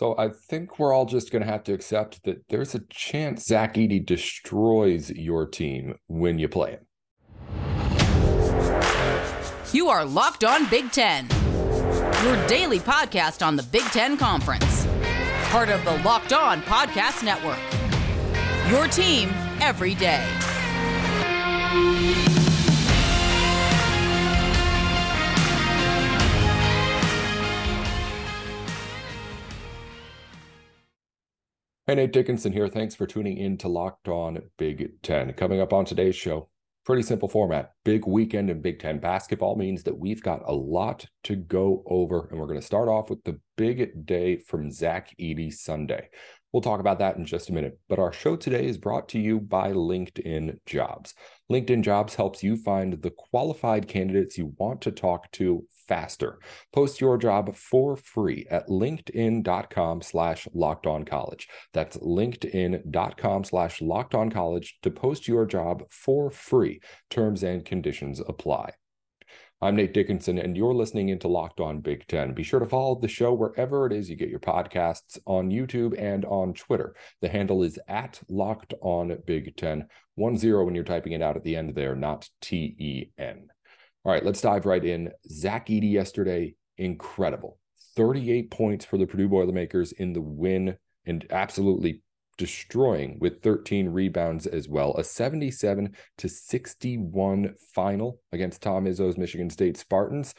So I think we're all just going to have to accept that there's a chance Zach Edey destroys your team when you play him. You are Locked On Big Ten, your daily podcast on the Big Ten Conference, part of the Locked On Podcast Network. Your team every day. Hey, Nate Dickinson here. Thanks for tuning in to Locked On Big Ten. Coming up on today's show, pretty simple format. Big weekend in Big Ten basketball means that we've got a lot to go over, and we're going to start off with the big day from Zach Edey Sunday. We'll talk about that in just a minute. But our show today is brought to you by LinkedIn Jobs. LinkedIn Jobs helps you find the qualified candidates you want to talk to faster. Post your job for free at linkedin.com slash locked on college. That's linkedin.com slash locked on college to post your job for free. Terms and conditions apply. I'm Nate Dickinson, and you're listening into Locked On Big Ten. Be sure to follow the show wherever it is you get your podcasts on YouTube and on Twitter. The handle is at Locked On Big Ten, one zero when you're typing it out at the end there, not T E N. All right, let's dive right in. Zach Edey yesterday, incredible. 38 points for the Purdue Boilermakers in the win and absolutely destroying with 13 rebounds as well. A 77 to 61 final against Tom Izzo's Michigan State Spartans.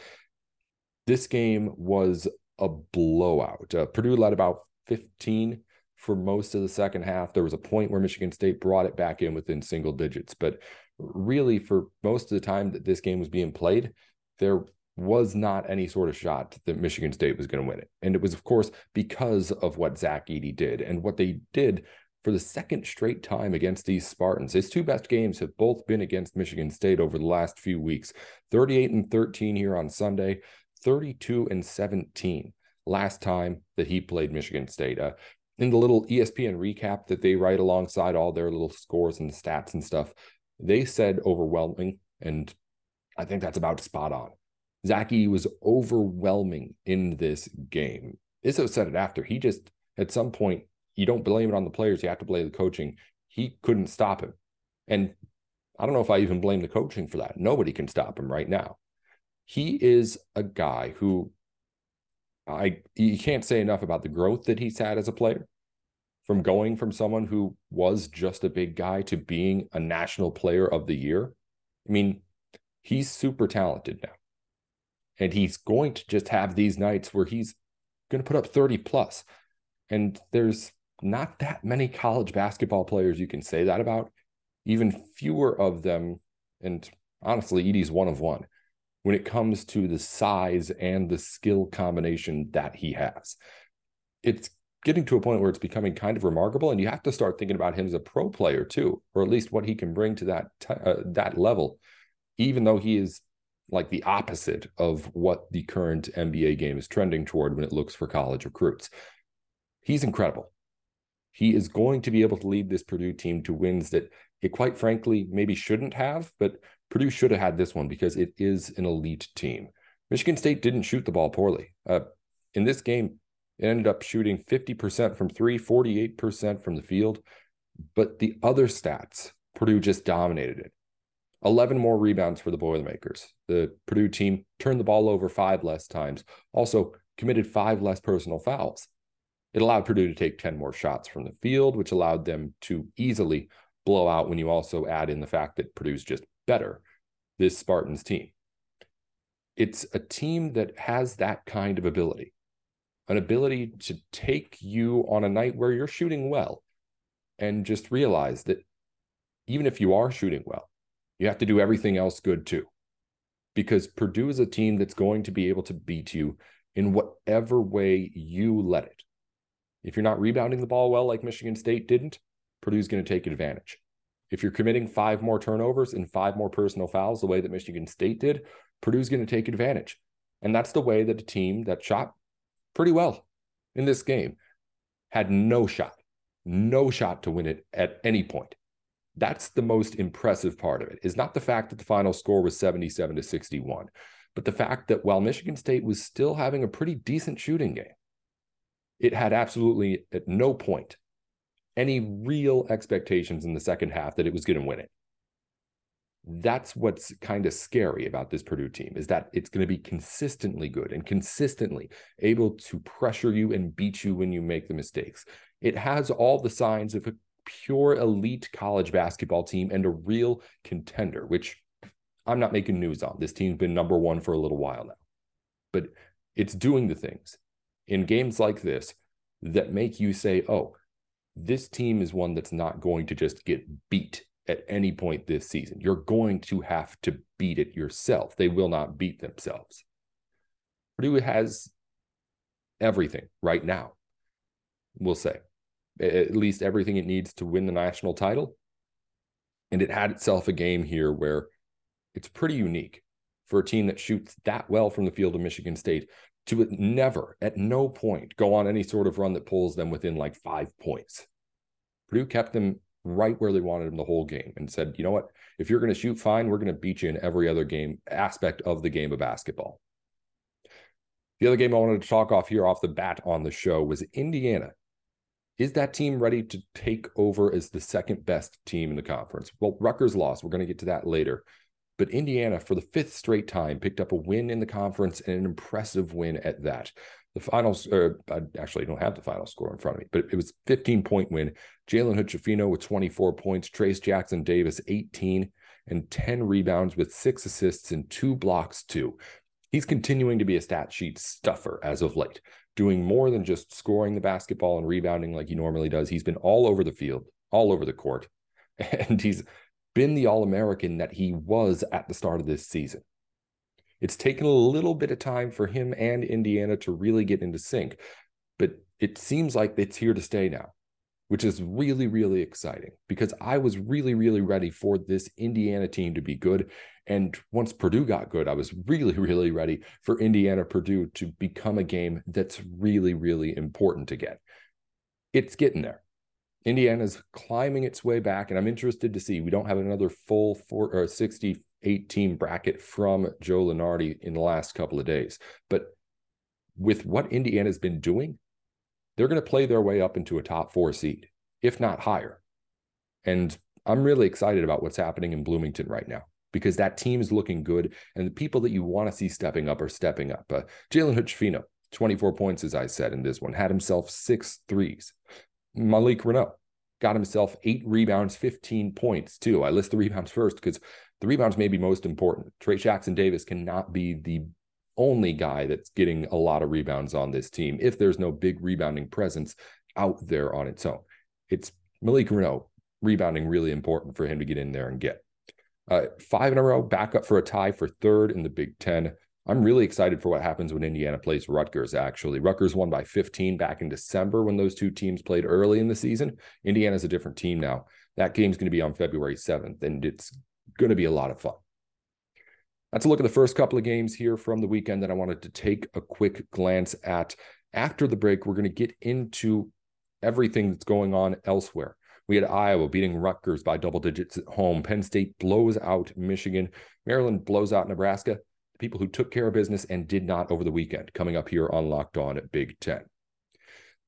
This game was a blowout. Uh, Purdue led about 15 for most of the second half. There was a point where Michigan State brought it back in within single digits, but really for most of the time that this game was being played, there was not any sort of shot that Michigan State was going to win it. And it was, of course, because of what Zach Edey did and what they did for the second straight time against these Spartans. His two best games have both been against Michigan State over the last few weeks 38 and 13 here on Sunday, 32 and 17 last time that he played Michigan State. Uh, in the little ESPN recap that they write alongside all their little scores and stats and stuff, they said overwhelming. And I think that's about spot on. Zaki was overwhelming in this game. Izzo said it after. He just, at some point, you don't blame it on the players. You have to blame the coaching. He couldn't stop him. And I don't know if I even blame the coaching for that. Nobody can stop him right now. He is a guy who I you can't say enough about the growth that he's had as a player from going from someone who was just a big guy to being a national player of the year. I mean, he's super talented now. And he's going to just have these nights where he's going to put up 30 plus. And there's not that many college basketball players you can say that about, even fewer of them. And honestly, Edey's one of one when it comes to the size and the skill combination that he has. It's getting to a point where it's becoming kind of remarkable, and you have to start thinking about him as a pro player too, or at least what he can bring to that t- uh, that level. Even though he is like the opposite of what the current NBA game is trending toward when it looks for college recruits, he's incredible. He is going to be able to lead this Purdue team to wins that it quite frankly maybe shouldn't have, but Purdue should have had this one because it is an elite team. Michigan State didn't shoot the ball poorly. Uh, in this game, it ended up shooting 50% from three, 48% from the field. But the other stats, Purdue just dominated it. 11 more rebounds for the Boilermakers. The Purdue team turned the ball over five less times, also committed five less personal fouls. It allowed Purdue to take 10 more shots from the field, which allowed them to easily blow out when you also add in the fact that Purdue's just better, this Spartans team. It's a team that has that kind of ability an ability to take you on a night where you're shooting well and just realize that even if you are shooting well, you have to do everything else good too. Because Purdue is a team that's going to be able to beat you in whatever way you let it. If you're not rebounding the ball well, like Michigan State didn't, Purdue's going to take advantage. If you're committing five more turnovers and five more personal fouls, the way that Michigan State did, Purdue's going to take advantage. And that's the way that a team that shot pretty well in this game, had no shot, no shot to win it at any point. That's the most impressive part of it, is not the fact that the final score was 77 to 61, but the fact that while Michigan State was still having a pretty decent shooting game, It had absolutely at no point any real expectations in the second half that it was going to win it. That's what's kind of scary about this Purdue team is that it's going to be consistently good and consistently able to pressure you and beat you when you make the mistakes. It has all the signs of a pure elite college basketball team and a real contender, which I'm not making news on. This team's been number one for a little while now, but it's doing the things in games like this that make you say, oh, this team is one that's not going to just get beat at any point this season. You're going to have to beat it yourself. They will not beat themselves. Purdue has everything right now, we'll say, at least everything it needs to win the national title. And it had itself a game here where it's pretty unique for a team that shoots that well from the field of Michigan State to never, at no point, go on any sort of run that pulls them within like five points. Purdue kept them right where they wanted them the whole game and said, you know what? If you're going to shoot fine, we're going to beat you in every other game aspect of the game of basketball. The other game I wanted to talk off here off the bat on the show was Indiana. Is that team ready to take over as the second best team in the conference? Well, Rutgers lost. We're going to get to that later. But Indiana, for the fifth straight time, picked up a win in the conference and an impressive win at that. The finals, or I actually don't have the final score in front of me, but it was 15 point win. Jalen Hood with 24 points, Trayce Jackson Davis 18 and 10 rebounds with six assists and two blocks too. He's continuing to be a stat sheet stuffer as of late, doing more than just scoring the basketball and rebounding like he normally does. He's been all over the field, all over the court, and he's been the All American that he was at the start of this season. It's taken a little bit of time for him and Indiana to really get into sync, but it seems like it's here to stay now, which is really, really exciting because I was really, really ready for this Indiana team to be good. And once Purdue got good, I was really, really ready for Indiana Purdue to become a game that's really, really important to get. It's getting there. Indiana's climbing its way back, and I'm interested to see. We don't have another full four or 68 team bracket from Joe Lunardi in the last couple of days. But with what Indiana's been doing, they're going to play their way up into a top four seed, if not higher. And I'm really excited about what's happening in Bloomington right now because that team is looking good, and the people that you want to see stepping up are stepping up. Uh, Jalen Hood 24 points, as I said in this one, had himself six threes. Malik Reneau got himself eight rebounds, 15 points, too. I list the rebounds first because the rebounds may be most important. Trey Jackson Davis cannot be the only guy that's getting a lot of rebounds on this team if there's no big rebounding presence out there on its own. It's Malik Reneau rebounding really important for him to get in there and get. Uh, five in a row, back up for a tie for third in the Big Ten. I'm really excited for what happens when Indiana plays Rutgers, actually. Rutgers won by 15 back in December when those two teams played early in the season. Indiana's a different team now. That game's going to be on February 7th, and it's going to be a lot of fun. That's a look at the first couple of games here from the weekend that I wanted to take a quick glance at. After the break, we're going to get into everything that's going on elsewhere. We had Iowa beating Rutgers by double digits at home. Penn State blows out Michigan. Maryland blows out Nebraska The people who took care of business and did not over the weekend, coming up here on Locked On at Big Ten.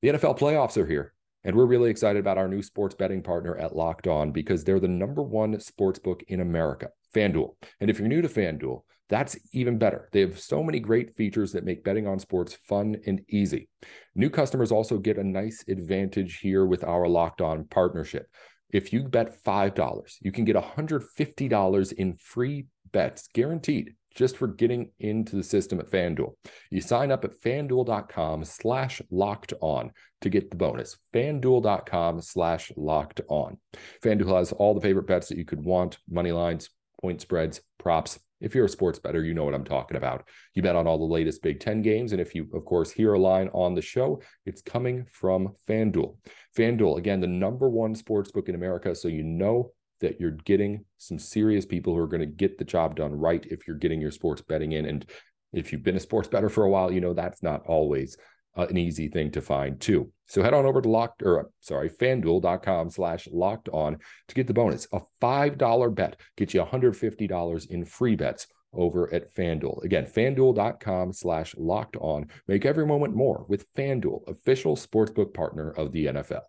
The NFL playoffs are here, and we're really excited about our new sports betting partner at Locked On because they're the number one sports book in America, FanDuel. And if you're new to FanDuel, that's even better. They have so many great features that make betting on sports fun and easy. New customers also get a nice advantage here with our Locked On partnership. If you bet $5, you can get $150 in free bets guaranteed just for getting into the system at FanDuel. You sign up at fanduel.com slash locked on to get the bonus. FanDuel.com slash locked on. FanDuel has all the favorite bets that you could want money lines, point spreads, props. If you're a sports better, you know what I'm talking about. You bet on all the latest Big Ten games. And if you, of course, hear a line on the show, it's coming from FanDuel. FanDuel, again, the number one sports book in America. So you know that you're getting some serious people who are going to get the job done right if you're getting your sports betting in. And if you've been a sports better for a while, you know that's not always uh, an easy thing to find too. So head on over to locked or uh, sorry, fanduel.com slash locked on to get the bonus. A $5 bet gets you $150 in free bets over at FanDuel. Again, fanduel.com slash locked on. Make every moment more with FanDuel, official sportsbook partner of the NFL.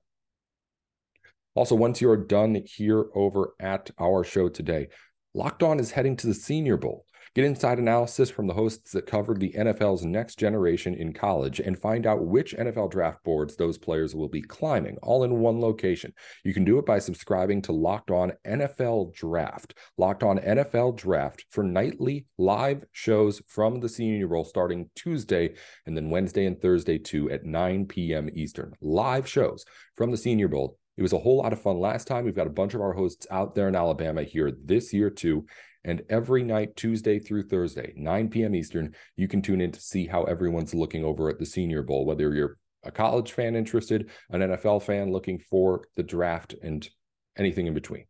Also, once you're done here over at our show today, Locked On is heading to the Senior Bowl. Get inside analysis from the hosts that covered the NFL's next generation in college and find out which NFL draft boards those players will be climbing, all in one location. You can do it by subscribing to Locked On NFL Draft. Locked On NFL Draft for nightly live shows from the Senior Bowl starting Tuesday and then Wednesday and Thursday too at 9 p.m. Eastern. Live shows from the Senior Bowl. It was a whole lot of fun last time. We've got a bunch of our hosts out there in Alabama here this year too. And every night, Tuesday through Thursday, 9 p.m. Eastern, you can tune in to see how everyone's looking over at the Senior Bowl, whether you're a college fan interested, an NFL fan looking for the draft, and anything in between.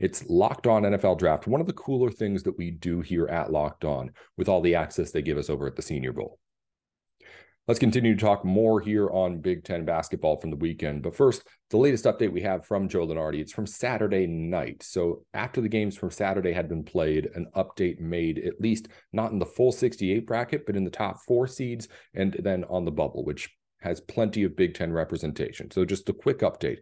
It's Locked On NFL Draft, one of the cooler things that we do here at Locked On with all the access they give us over at the Senior Bowl. Let's continue to talk more here on Big Ten basketball from the weekend. But first, the latest update we have from Joe Lunardi. It's from Saturday night. So after the games from Saturday had been played, an update made at least not in the full 68 bracket, but in the top four seeds and then on the bubble, which has plenty of Big Ten representation. So just a quick update.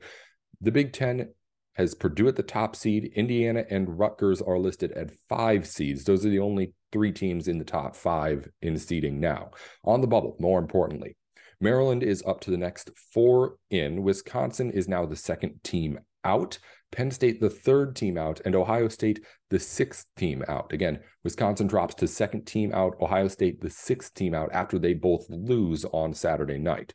The Big Ten has Purdue at the top seed. Indiana and Rutgers are listed at five seeds. Those are the only three teams in the top five in seeding now. On the bubble, more importantly, Maryland is up to the next four in. Wisconsin is now the second team out. Penn State, the third team out, and Ohio State, the sixth team out. Again, Wisconsin drops to second team out, Ohio State, the sixth team out after they both lose on Saturday night.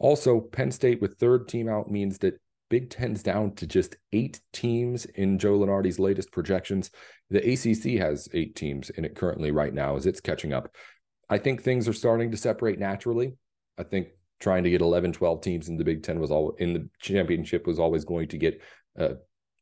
Also, Penn State with third team out means that Big Ten's down to just eight teams in Joe Lunardi's latest projections. The ACC has eight teams in it currently right now as it's catching up. I think things are starting to separate naturally. I think trying to get 11, 12 teams in the Big Ten was all in the championship was always going to get, uh,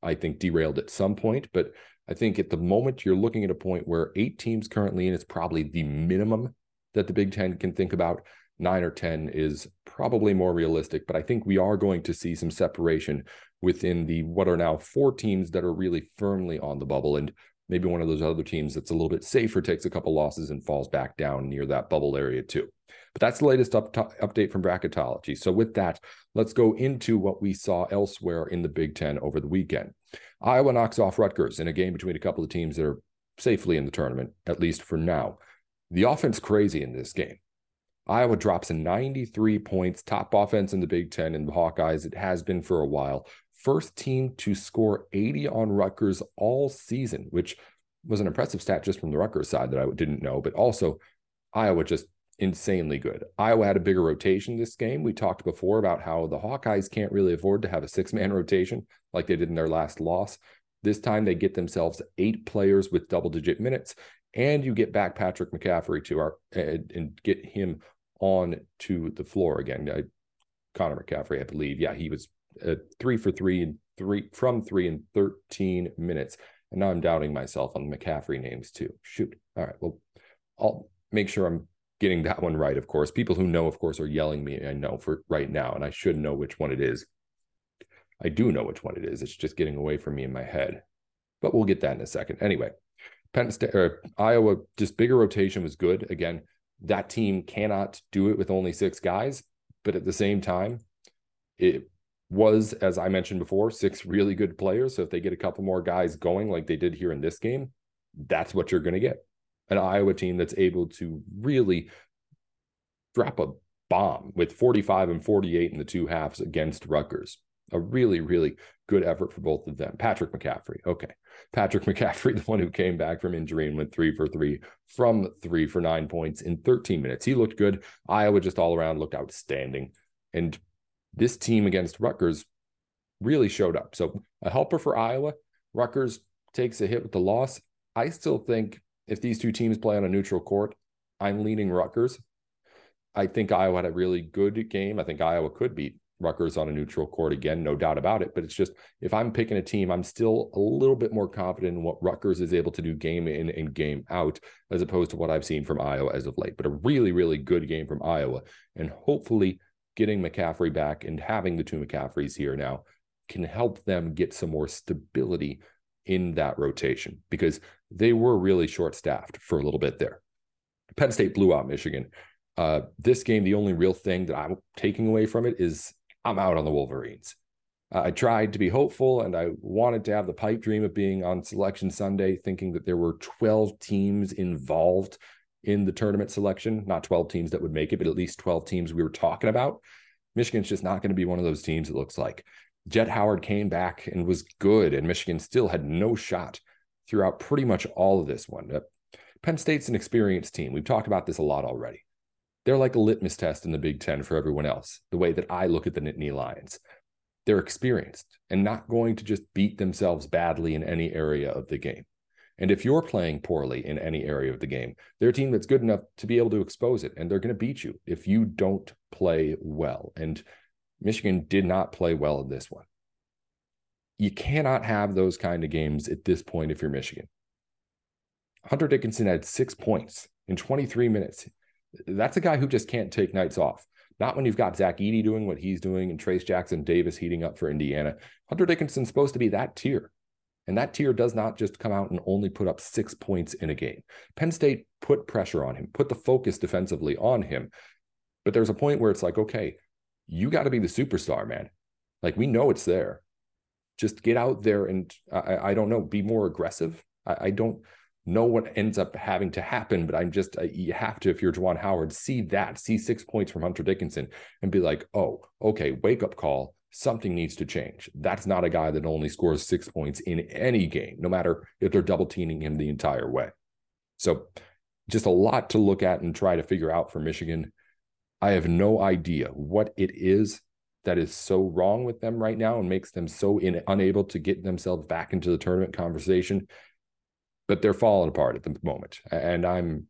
I think, derailed at some point. But I think at the moment you're looking at a point where eight teams currently in is probably the minimum that the Big Ten can think about nine or 10 is probably more realistic, but I think we are going to see some separation within the what are now four teams that are really firmly on the bubble. And maybe one of those other teams that's a little bit safer takes a couple losses and falls back down near that bubble area too. But that's the latest up update from bracketology. So with that, let's go into what we saw elsewhere in the Big Ten over the weekend. Iowa knocks off Rutgers in a game between a couple of teams that are safely in the tournament, at least for now. The offense crazy in this game. Iowa drops 93 points, top offense in the Big Ten in the Hawkeyes. It has been for a while. First team to score 80 on Rutgers all season, which was an impressive stat just from the Rutgers side that I didn't know, but also Iowa just insanely good. Iowa had a bigger rotation this game. We talked before about how the Hawkeyes can't really afford to have a six man rotation like they did in their last loss. This time they get themselves eight players with double digit minutes and you get back Patrick McCaffery to our and, and get him on to the floor again. Uh, Connor McCaffery, I believe, yeah, he was uh, three for three and three from three in 13 minutes. And now I'm doubting myself on the McCaffery names too. Shoot. All right. Well, I'll make sure I'm getting that one right, of course. People who know, of course, are yelling me, I know for right now, and I should know which one it is. I do know which one it is. It's just getting away from me in my head. But we'll get that in a second. Anyway, Penn State or Iowa, just bigger rotation was good. Again, that team cannot do it with only six guys, but at the same time, it was, as I mentioned before, six really good players. So if they get a couple more guys going like they did here in this game, that's what you're going to get. An Iowa team that's able to really drop a bomb with 45 and 48 in the two halves against Rutgers a really, really good effort for both of them. Patrick McCaffery. Okay. Patrick McCaffery, the one who came back from injury and went three for three from three for nine points in 13 minutes. He looked good. Iowa just all around looked outstanding. And this team against Rutgers really showed up. So a helper for Iowa. Rutgers takes a hit with the loss. I still think if these two teams play on a neutral court, I'm leaning Rutgers. I think Iowa had a really good game. I think Iowa could beat Rutgers on a neutral court again, no doubt about it. But it's just if I'm picking a team, I'm still a little bit more confident in what Rutgers is able to do game in and game out, as opposed to what I've seen from Iowa as of late. But a really, really good game from Iowa. And hopefully getting McCaffery back and having the two McCafferys here now can help them get some more stability in that rotation because they were really short staffed for a little bit there. Penn State blew out Michigan. Uh, this game, the only real thing that I'm taking away from it is I'm out on the Wolverines. Uh, I tried to be hopeful and I wanted to have the pipe dream of being on selection Sunday, thinking that there were 12 teams involved in the tournament selection, not 12 teams that would make it, but at least 12 teams we were talking about. Michigan's just not going to be one of those teams, it looks like. Jett Howard came back and was good, and Michigan still had no shot throughout pretty much all of this one. Penn State's an experienced team. We've talked about this a lot already. They're like a litmus test in the Big Ten for everyone else, the way that I look at the Nittany Lions. They're experienced and not going to just beat themselves badly in any area of the game. And if you're playing poorly in any area of the game, they're a team that's good enough to be able to expose it, and they're going to beat you if you don't play well. And Michigan did not play well in this one. You cannot have those kind of games at this point if you're Michigan. Hunter Dickinson had six points in 23 minutes. That's a guy who just can't take nights off. Not when you've got Zach Edey doing what he's doing and Trayce Jackson Davis heating up for Indiana. Hunter Dickinson's supposed to be that tier. And that tier does not just come out and only put up six points in a game. Penn State put pressure on him, put the focus defensively on him. But there's a point where it's like, okay, you got to be the superstar, man. Like we know it's there. Just get out there and I, I don't know, be more aggressive. I, I don't know what ends up having to happen, but I'm just, you have to, if you're Juwan Howard, see that, see six points from Hunter Dickinson and be like, oh, okay, wake up call. Something needs to change. That's not a guy that only scores six points in any game, no matter if they're double teaming him the entire way. So, just a lot to look at and try to figure out for Michigan. I have no idea what it is that is so wrong with them right now and makes them so in, unable to get themselves back into the tournament conversation but they're falling apart at the moment. And I'm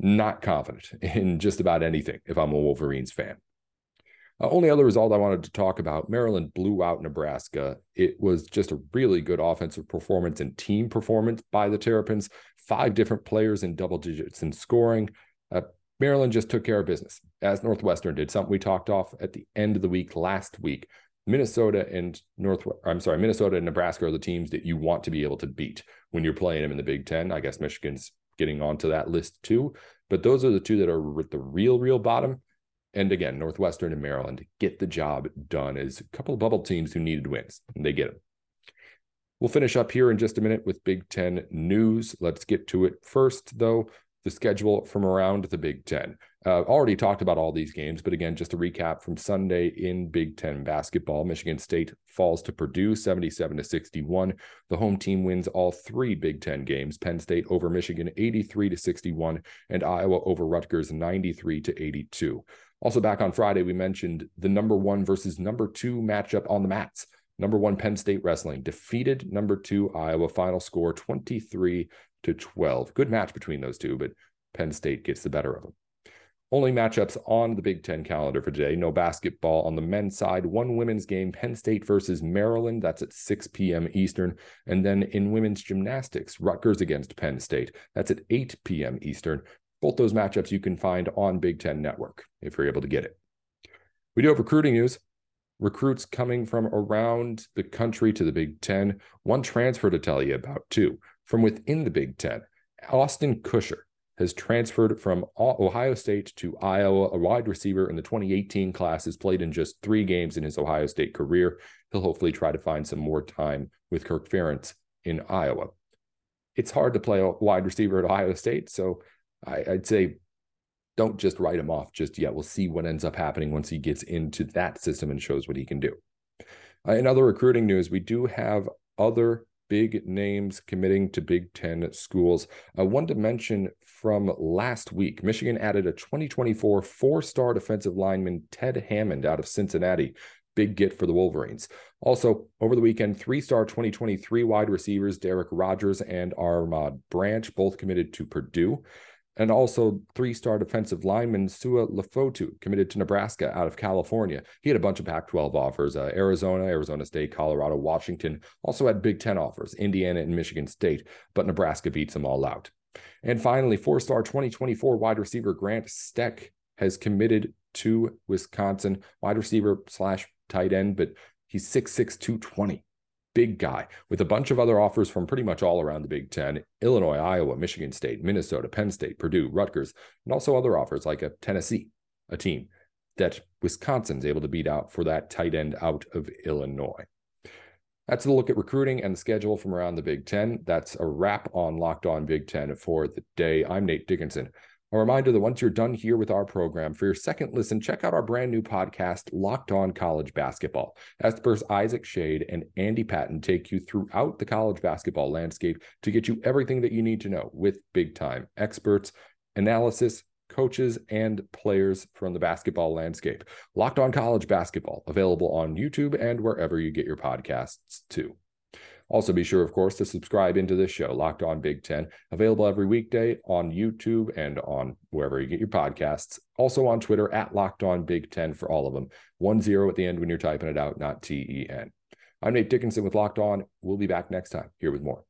not confident in just about anything if I'm a Wolverines fan. Uh, only other result I wanted to talk about Maryland blew out Nebraska. It was just a really good offensive performance and team performance by the Terrapins. Five different players in double digits in scoring. Uh, Maryland just took care of business, as Northwestern did, something we talked off at the end of the week last week. Minnesota and North I'm sorry, Minnesota and Nebraska are the teams that you want to be able to beat when you're playing them in the Big 10. I guess Michigan's getting onto that list too, but those are the two that are at the real real bottom. And again, Northwestern and Maryland get the job done as a couple of bubble teams who needed wins, and they get them. We'll finish up here in just a minute with Big Ten news. Let's get to it first, though the schedule from around the Big Ten. Uh, already talked about all these games, but again, just a recap from Sunday in Big Ten basketball. Michigan State falls to Purdue 77 to 61. The home team wins all three Big Ten games Penn State over Michigan 83 to 61, and Iowa over Rutgers 93 to 82. Also, back on Friday, we mentioned the number one versus number two matchup on the mats. Number one Penn State wrestling defeated number two Iowa. Final score 23 to 12. Good match between those two, but Penn State gets the better of them. Only matchups on the Big Ten calendar for today. No basketball on the men's side. One women's game, Penn State versus Maryland. That's at 6 p.m. Eastern. And then in women's gymnastics, Rutgers against Penn State. That's at 8 p.m. Eastern. Both those matchups you can find on Big Ten Network if you're able to get it. We do have recruiting news. Recruits coming from around the country to the Big Ten. One transfer to tell you about, too from within the Big Ten. Austin Kusher has transferred from Ohio State to Iowa, a wide receiver in the 2018 class, has played in just three games in his Ohio State career. He'll hopefully try to find some more time with Kirk Ferentz in Iowa. It's hard to play a wide receiver at Ohio State, so I, would say don't just write him off just yet. We'll see what ends up happening once he gets into that system and shows what he can do. Uh, in other recruiting news, we do have other big names committing to Big Ten schools. Uh, one to mention from last week Michigan added a 2024 four star defensive lineman, Ted Hammond, out of Cincinnati. Big get for the Wolverines. Also, over the weekend, three star 2023 wide receivers, Derek Rogers and Armand Branch, both committed to Purdue and also three-star defensive lineman Sua Lafotu, committed to Nebraska out of California. He had a bunch of Pac-12 offers: uh, Arizona, Arizona State, Colorado, Washington. Also had Big Ten offers: Indiana and Michigan State. But Nebraska beats them all out. And finally, four-star 2024 wide receiver Grant Steck has committed to Wisconsin, wide receiver slash tight end, but he's 6'6", 220. Big guy with a bunch of other offers from pretty much all around the Big Ten Illinois, Iowa, Michigan State, Minnesota, Penn State, Purdue, Rutgers, and also other offers like a Tennessee, a team that Wisconsin's able to beat out for that tight end out of Illinois. That's the look at recruiting and the schedule from around the Big Ten. That's a wrap on Locked On Big Ten for the day. I'm Nate Dickinson. A reminder that once you're done here with our program, for your second listen, check out our brand new podcast, Locked On College Basketball. Experts Isaac Schade and Andy Patton take you throughout the college basketball landscape to get you everything that you need to know with big time experts, analysis, coaches, and players from the basketball landscape. Locked On College Basketball, available on YouTube and wherever you get your podcasts too. Also, be sure, of course, to subscribe into this show, Locked On Big Ten, available every weekday on YouTube and on wherever you get your podcasts. Also on Twitter at Locked On Big Ten for all of them. One zero at the end when you're typing it out, not T E N. I'm Nate Dickinson with Locked On. We'll be back next time here with more.